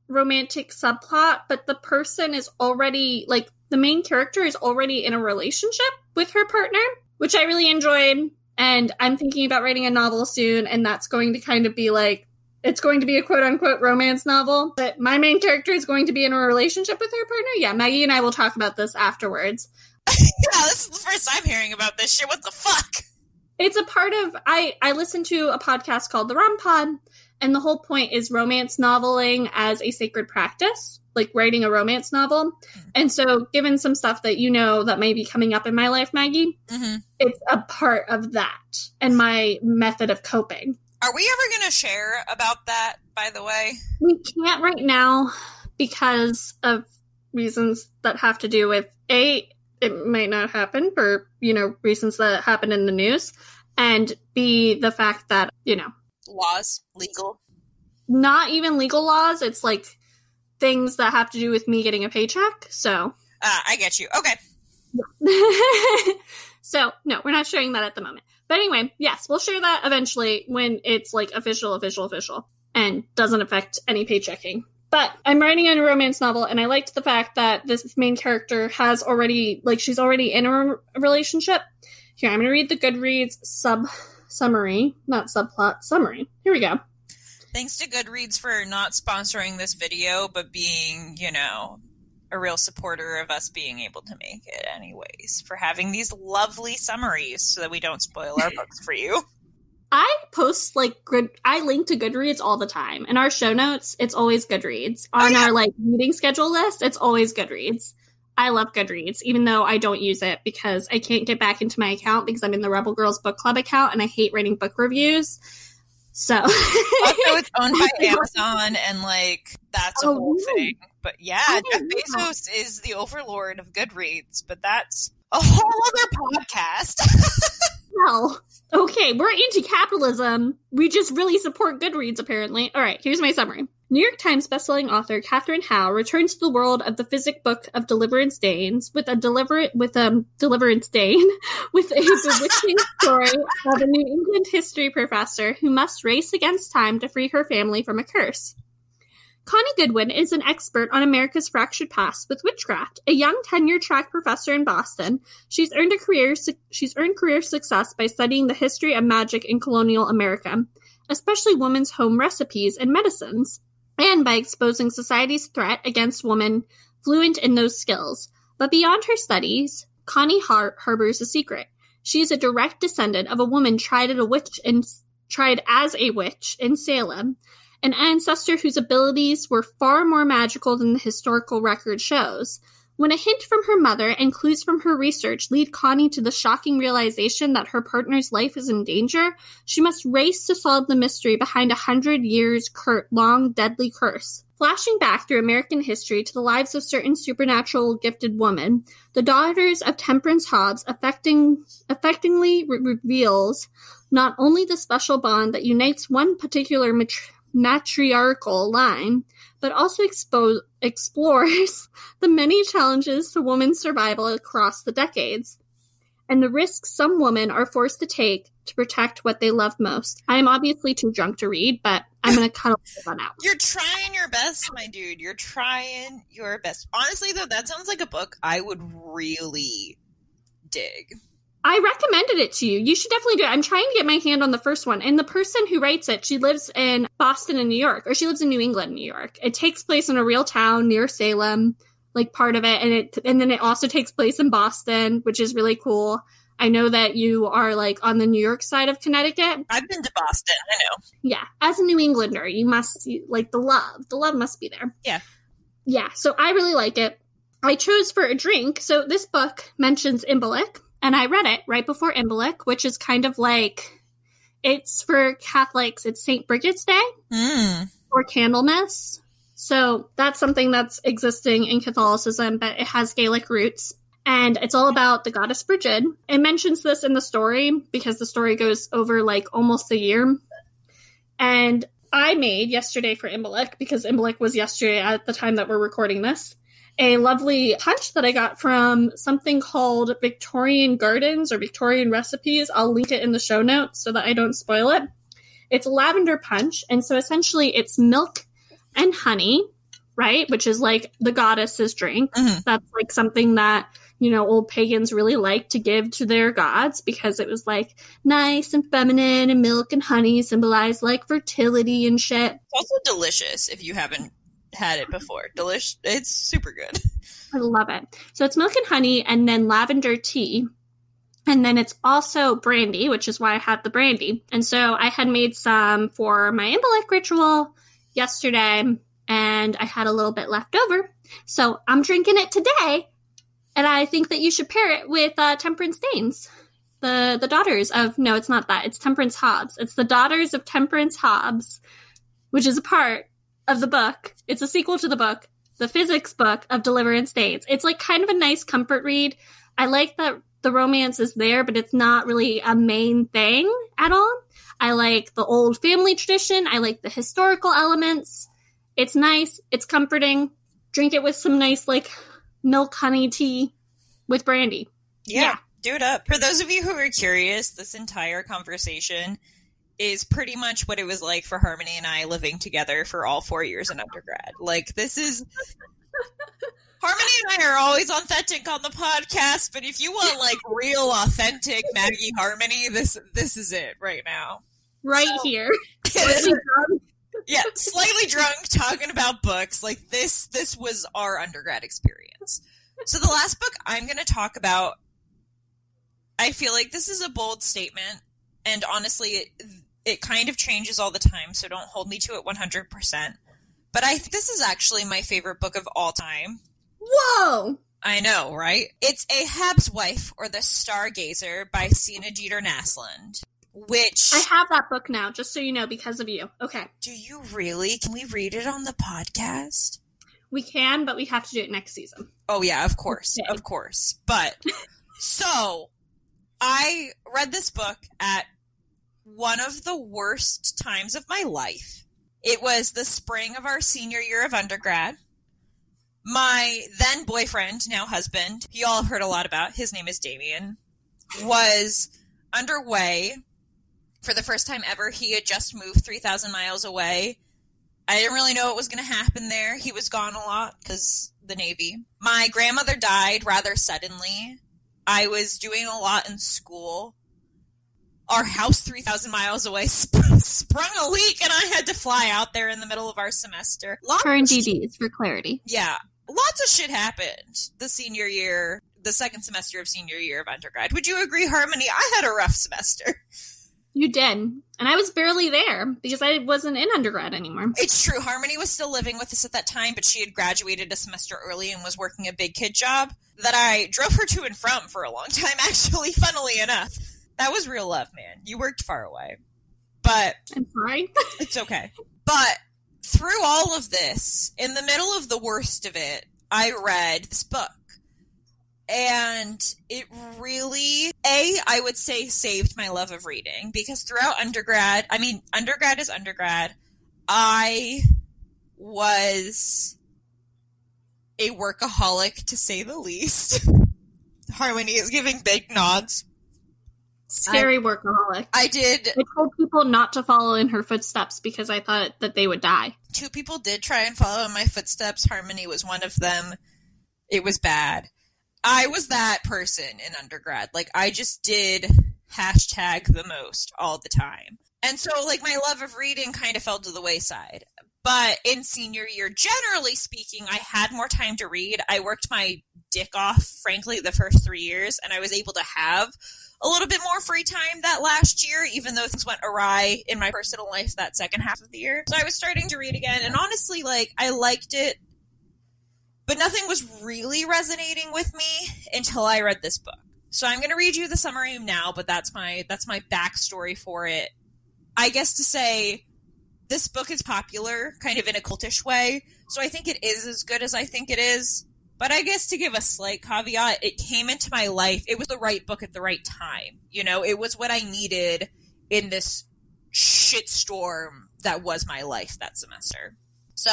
romantic subplot, but the person is already like the main character is already in a relationship with her partner which I really enjoyed. And I'm thinking about writing a novel soon, and that's going to kind of be like it's going to be a quote unquote romance novel, but my main character is going to be in a relationship with her partner. Yeah, Maggie and I will talk about this afterwards. yeah, this is the first time hearing about this shit. What the fuck? It's a part of I I listen to a podcast called The Rom Pod, and the whole point is romance noveling as a sacred practice like writing a romance novel. Mm-hmm. And so, given some stuff that you know that may be coming up in my life, Maggie, mm-hmm. it's a part of that and my method of coping. Are we ever going to share about that, by the way? We can't right now because of reasons that have to do with A, it might not happen for, you know, reasons that happen in the news, and B, the fact that, you know, laws, legal. Not even legal laws. It's like things that have to do with me getting a paycheck. So, uh, I get you. Okay. so, no, we're not sharing that at the moment. But anyway, yes, we'll share that eventually when it's like official, official, official and doesn't affect any paychecking. But I'm writing a romance novel, and I liked the fact that this main character has already, like, she's already in a relationship. Here, I'm going to read the Goodreads sub summary, not subplot summary. Here we go. Thanks to Goodreads for not sponsoring this video, but being, you know, a real supporter of us being able to make it anyways, for having these lovely summaries so that we don't spoil our books for you. I post like good I link to Goodreads all the time. In our show notes, it's always Goodreads. Oh, On oh, yeah. our like reading schedule list, it's always Goodreads. I love Goodreads, even though I don't use it because I can't get back into my account because I'm in the Rebel Girls Book Club account and I hate writing book reviews. So also it's owned by Amazon and like that's a oh, whole thing. But yeah, oh, Jeff Bezos yeah. is the overlord of Goodreads, but that's a whole other podcast. well, okay, we're anti-capitalism. We just really support Goodreads, apparently. All right, here's my summary. New York Times bestselling author Katherine Howe returns to the world of the physick book of Deliverance Danes with a deliberate with a Deliverance Dane with a bewitching story of a New England history professor who must race against time to free her family from a curse. Connie Goodwin is an expert on America's fractured past with witchcraft. A young tenure-track professor in Boston, she's earned a career she's earned career success by studying the history of magic in colonial America, especially women's home recipes and medicines and by exposing society's threat against women fluent in those skills. But beyond her studies, Connie Hart harbors a secret. She is a direct descendant of a woman tried as a witch in tried as a witch in Salem, an ancestor whose abilities were far more magical than the historical record shows. When a hint from her mother and clues from her research lead Connie to the shocking realization that her partner's life is in danger, she must race to solve the mystery behind a hundred years cur- long deadly curse. Flashing back through American history to the lives of certain supernatural gifted women, the daughters of Temperance Hobbs affecting, affectingly re- reveals not only the special bond that unites one particular matriarchal line, but also expo- explores the many challenges to women's survival across the decades and the risks some women are forced to take to protect what they love most. I am obviously too drunk to read, but I'm going to cut a one out. You're trying your best, my dude. You're trying your best. Honestly, though, that sounds like a book I would really dig. I recommended it to you. You should definitely do it. I'm trying to get my hand on the first one. And the person who writes it, she lives in Boston and New York, or she lives in New England, New York. It takes place in a real town near Salem, like part of it, and it and then it also takes place in Boston, which is really cool. I know that you are like on the New York side of Connecticut. I've been to Boston. I know. Yeah, as a New Englander, you must like the love. The love must be there. Yeah. Yeah, so I really like it. I chose for a drink. So this book mentions Imbolc, and I read it right before Imbolc, which is kind of like it's for Catholics. It's Saint Brigid's Day mm. or Candlemas. So that's something that's existing in Catholicism, but it has Gaelic roots. And it's all about the goddess Brigid. It mentions this in the story because the story goes over like almost a year. And I made yesterday for Imbolc because Imbolc was yesterday at the time that we're recording this a lovely punch that I got from something called Victorian Gardens or Victorian Recipes. I'll link it in the show notes so that I don't spoil it. It's lavender punch, and so essentially it's milk and honey, right? Which is like the goddess's drink. Mhm. That's like something that you know old pagans really like to give to their gods because it was like nice and feminine, and milk and honey symbolize like fertility and shit. It's also delicious if you haven't had it before. Delish. It's super good. I love it. So it's milk and honey and then lavender tea. And then it's also brandy, which is why I had the brandy. And so I had made some for my Imbolc ritual yesterday and I had a little bit left over. So I'm drinking it today. And I think that you should pair it with uh, Temperance Danes. The, the daughters of, no, it's not that. It's Temperance Hobbs. It's the daughters of Temperance Hobbs, which is a part of the book. It's a sequel to the book, the physics book of Deliverance Danes. It's like kind of a nice comfort read. I like that the romance is there, but it's not really a main thing at all. I like the old family tradition. I like the historical elements. It's nice. It's comforting. Drink it with some nice, like, milk honey tea with brandy. Yeah, Yeah. do it up. For those of you who are curious, this entire conversation is pretty much what it was like for Harmony and I living together for all four years in undergrad. Like this is Harmony and I are always authentic on the podcast, but if you want like real authentic Maggie Harmony, this this is it right now. Right So- here. yeah, slightly drunk talking about books. Like this this was our undergrad experience. So the last book I'm going to talk about I feel like this is a bold statement and honestly it, it kind of changes all the time, so don't hold me to it 100%. But I this is actually my favorite book of all time. Whoa! I know, right? It's Ahab's Wife or The Stargazer by Sena Jeter Naslund. Which I have that book now, just so you know, because of you. Okay. do you really? Can we read it on the podcast? We can, but we have to do it next season. Oh yeah, of course, Okay. of course. But so I read this book at one of the worst times of my life. It was the spring of our senior year of undergrad. My then boyfriend, now husband, you all have heard a lot about, his name is Damien, was underway for the first time ever. He had just moved 3,000 miles away. I didn't really know what was going to happen there. He was gone a lot because the Navy. My grandmother died rather suddenly. I was doing a lot in school. Our house 3,000 miles away sp- sprung a leak and I had to fly out there in the middle of our semester. Lots For DDs, for clarity. yeah, lots of shit happened the senior year, the second semester of senior year of undergrad. Would you agree, Harmony? I had a rough semester. You did. And I was barely there because I wasn't in undergrad anymore. It's true. Harmony was still living with us at that time, but she had graduated a semester early and was working a big kid job that I drove her to and from for a long time, actually, funnily enough. That was real love, man. You worked far away. But I'm sorry. it's okay. But through all of this, in the middle of the worst of it, I read this book. And it really, A, I would say saved my love of reading because throughout undergrad, I mean, undergrad is undergrad. I was a workaholic to say the least. Harmony is giving big nods. Scary workaholic. I did I told people not to follow in her footsteps because I thought that they would die. two people did try and follow in my footsteps. Harmony was one of them. It was bad. I was that person in undergrad. Like I just did hashtag the most all the time. And so like my love of reading kind of fell to the wayside. But in senior year, generally speaking, I had more time to read. I worked my dick off, frankly, the first three years, and I was able to have a little bit more free time that last year, even though things went awry in my personal life that second half of the year. So I was starting to read again, and honestly, like, I liked it, but nothing was really resonating with me until I read this book. So I'm going to read you the summary now, but that's my that's my backstory for it. I guess to say this book is popular, kind of in a cultish way, so I think it is as good as I think it is. But I guess to give a slight caveat, it came into my life. It was the right book at the right time. You know, it was what I needed in this shitstorm that was my life that semester. So,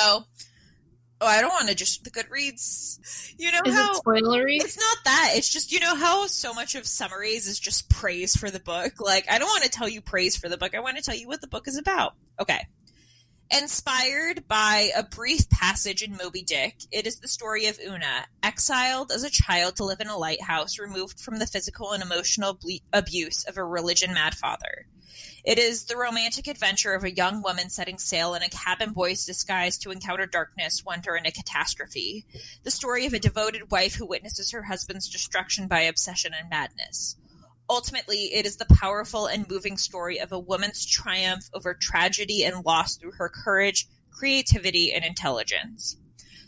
oh, I don't want to just the Goodreads. You know Is how it spoilery? it's not that. It's just you know how so much of summaries is just praise for the book. Like I don't want to tell you praise for the book. I want to tell you what the book is about. Okay. Inspired by a brief passage in Moby Dick, it is the story of Una, exiled as a child to live in a lighthouse, removed from the physical and emotional ble- abuse of a religion mad father. It is the romantic adventure of a young woman setting sail in a cabin boy's disguise to encounter darkness, wonder, and a catastrophe. The story of a devoted wife who witnesses her husband's destruction by obsession and madness. Ultimately, it is the powerful and moving story of a woman's triumph over tragedy and loss through her courage, creativity, and intelligence.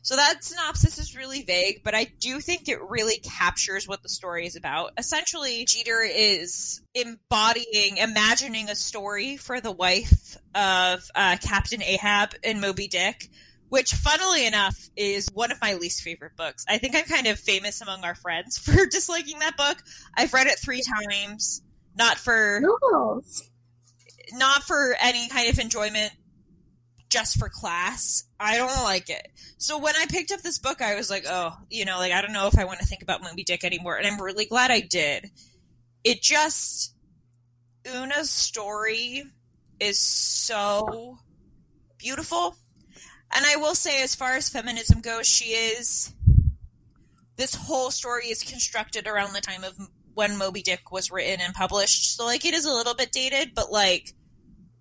So that synopsis is really vague, but I do think it really captures what the story is about. Essentially, Jeter is embodying, imagining a story for the wife of uh, Captain Ahab in Moby Dick, which, funnily enough, is one of my least favorite books. I think I'm kind of famous among our friends for disliking that book. I've read it three times, not for Novels. not for any kind of enjoyment, just for class. I don't like it. So when I picked up this book, I was like, oh, you know, like I don't know if I want to think about Moby Dick anymore, and I'm really glad I did. It just Una's story is so beautiful. And I will say, as far as feminism goes, she is. This whole story is constructed around the time of when Moby Dick was written and published. So, like, it is a little bit dated, but, like,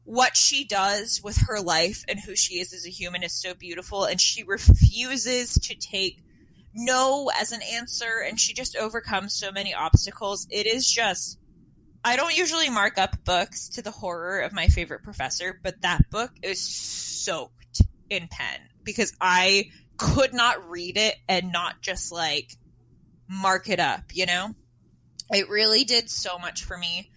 what she does with her life and who she is as a human is so beautiful. And she refuses to take no as an answer, and she just overcomes so many obstacles. It is just. I don't usually mark up books to the horror of my favorite professor, but that book is soaked in pen because I could not read it and not just like mark it up, you know? It really did so much for me.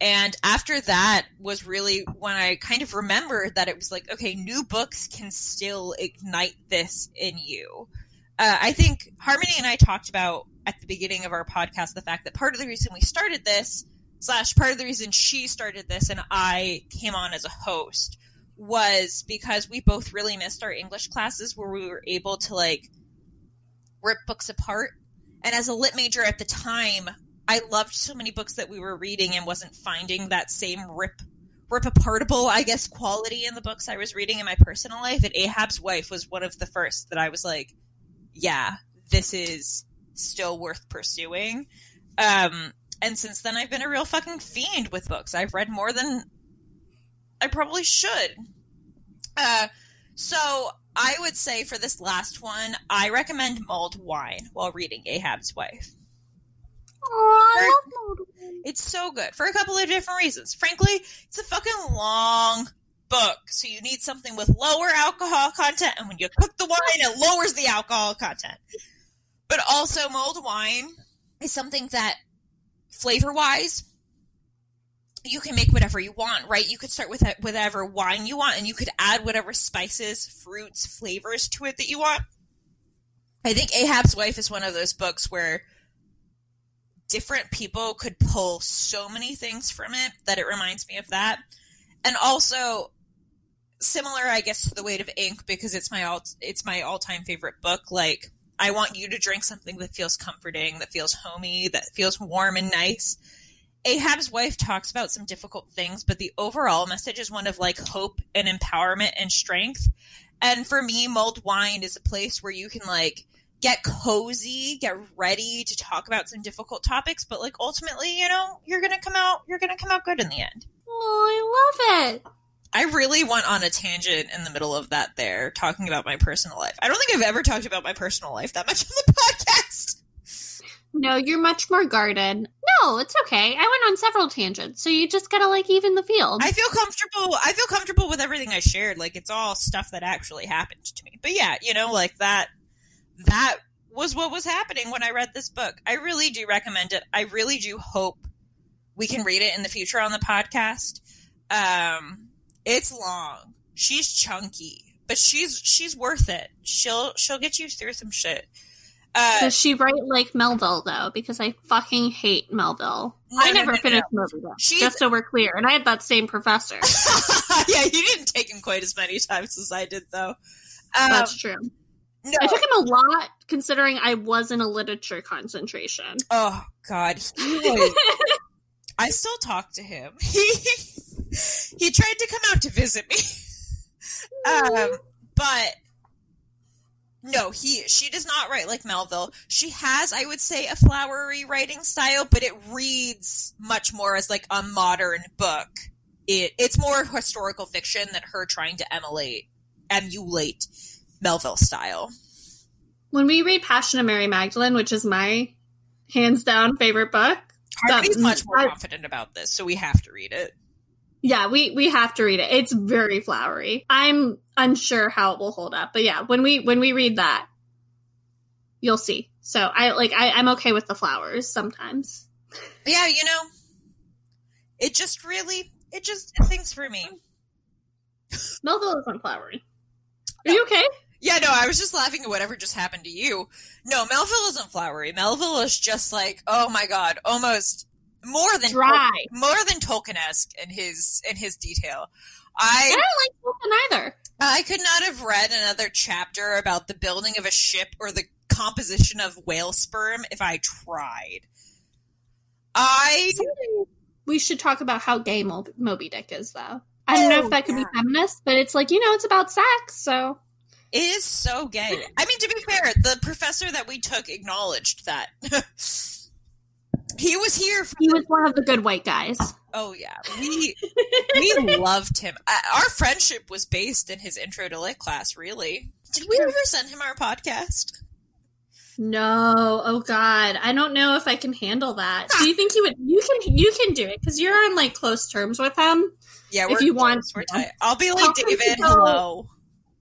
And after that was really when I kind of remembered that it was like, okay, new books can still ignite this in you. Uh, I think Harmony and I talked about at the beginning of our podcast the fact that part of the reason we started this slash part of the reason she started this and I came on as a host was because we both really missed our English classes where we were able to like rip books apart. And as a lit major at the time, I loved so many books that we were reading and wasn't finding that same rip rip apartable, I guess, quality in the books I was reading in my personal life. And Ahab's Wife was one of the first that I was like, yeah, this is still worth pursuing. Um, and since then, I've been a real fucking fiend with books. I've read more than I probably should. Uh, so I would say for this last one, I recommend mulled wine while reading Ahab's Wife. Oh, I love mulled wine. It's so good for a couple of different reasons. Frankly, it's a fucking long book, so you need something with lower alcohol content, and when you cook the wine, it lowers the alcohol content. But also, mulled wine is something that, flavor wise, you can make whatever you want, right? You could start with whatever wine you want, and you could add whatever spices, fruits, flavors to it that you want. I think Ahab's Wife is one of those books where different people could pull so many things from it that it reminds me of that. And also similar, I guess, to The Weight of Ink because it's my all it's my all time favorite book. Like I want you to drink something that feels comforting, that feels homey, that feels warm and nice. Ahab's wife talks about some difficult things, but the overall message is one of like hope and empowerment and strength. And for me, mulled wine is a place where you can like get cozy, get ready to talk about some difficult topics, but like ultimately, you know, you're gonna come out you're gonna come out good in the end. Oh, I love it. I really went on a tangent in the middle of that there, talking about my personal life. I don't think I've ever talked about my personal life that much on the podcast. No, you're much more guarded. No, it's okay. I went on several tangents, so you just gotta like even the field. I feel comfortable. I feel comfortable with everything I shared. Like it's all stuff that actually happened to me. But yeah, you know, like that. That was what was happening when I read this book. I really do recommend it. I really do hope we can read it in the future on the podcast. Um, it's long. She's chunky, but she's she's worth it. She'll she'll get you through some shit. Uh, Does she write like Melville though? Because I fucking hate Melville. No, I never no, no, finished. Melville. Just so we're clear, and I had that same professor. yeah, you didn't take him quite as many times as I did, though. Um, That's true. no. I took him a lot, considering I was in a literature concentration. Oh God, was. I still talk to him. He he tried to come out to visit me, um, but no, he she does not write like Melville. She has, I would say, a flowery writing style, but it reads much more as like a modern book. It it's more historical fiction than her trying to emulate emulate Melville style. When we read Passion of Mary Magdalene, which is my hands down favorite book, That- much more I- confident about this, so we have to read it. Yeah, we we have to read it. It's very flowery. I'm unsure how it will hold up, but yeah, when we when we read that, you'll see. So I like I, I'm okay with the flowers sometimes. Yeah, you know, it just really, it just things for me. Melville isn't flowery. Are you okay? Yeah, no, I was just laughing at whatever just happened to you. No, Melville isn't flowery. Melville is just like, oh my god, almost more than Dry. more than Tolkien-esque in his in his detail. I I don't like Tolkien either. I could not have read another chapter about the building of a ship or the composition of whale sperm if I tried. I We should talk about how gay Mo- Moby Dick is, though. I don't oh, know Oh, if that could yeah. be feminist, but it's like you know, it's about sex. So It is so gay. I mean, to be fair, the professor that we took acknowledged that. he was here for he was one of the good white guys. Oh yeah, we we loved him. Our friendship was based in his intro to lit class. Really, did we ever send him our podcast? No, oh god, I don't know if I can handle that. Do you think you would? You can, you can do it because you're on like close terms with him. Yeah, If we're you want we're to. tight. I'll be like Tell him to David. Hello,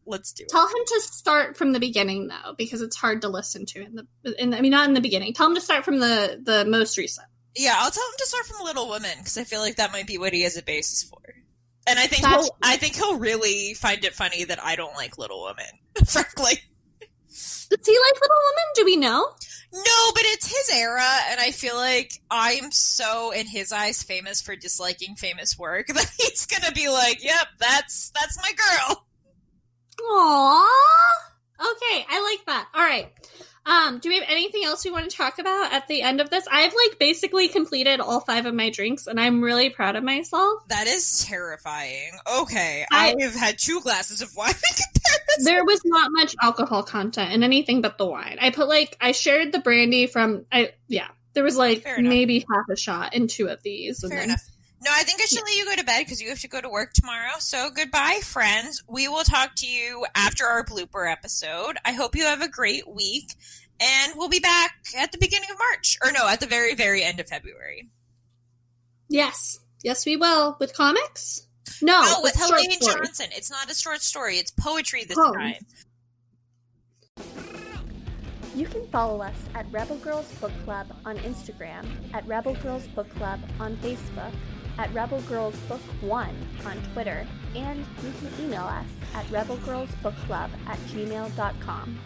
let's do it. Tell him to start from the beginning though, because it's hard to listen to in the. In, I mean, not in the beginning. Tell him to start from the the most recent. Yeah, I'll tell him to start from Little Women because I feel like that might be what he has a basis for. And I think That's- he'll, I think he'll really find it funny that I don't like Little Women. Frankly, Does he like Little Women? Do we know? No, but it's his era, and I feel like I'm so, in his eyes, famous for disliking famous work that he's gonna be like, "Yep, that's that's my girl." Aww. Okay, I like that. All right. Um, do we have anything else we want to talk about at the end of this? I've like basically completed all five of my drinks, and I'm really proud of myself. That is terrifying. Okay, I- have had two glasses of wine. There was not much alcohol content in anything but the wine. I put like I shared the brandy from I yeah. There was like maybe half a shot in two of these. Fair then- enough. No, I think I should let you go to bed because you have to go to work tomorrow. So goodbye, friends. We will talk to you after our blooper episode. I hope you have a great week, and we'll be back at the beginning of March, or no, at the very, very end of February. Yes, yes, we will with comics. No, oh, with short Helene. Johnson. It's not a short story; it's poetry this Oh. time. You can follow us at Rebel Girls Book Club on Instagram, at Rebel Girls Book Club on Facebook, at Rebel Girls Book One on Twitter, and you can email us at rebelgirlsbookclub at gmail.com.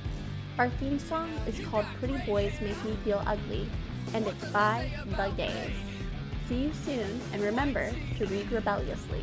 Our theme song is called Pretty Boys Make Me Feel Ugly, and it's by The Gays. See you soon, and remember to read rebelliously.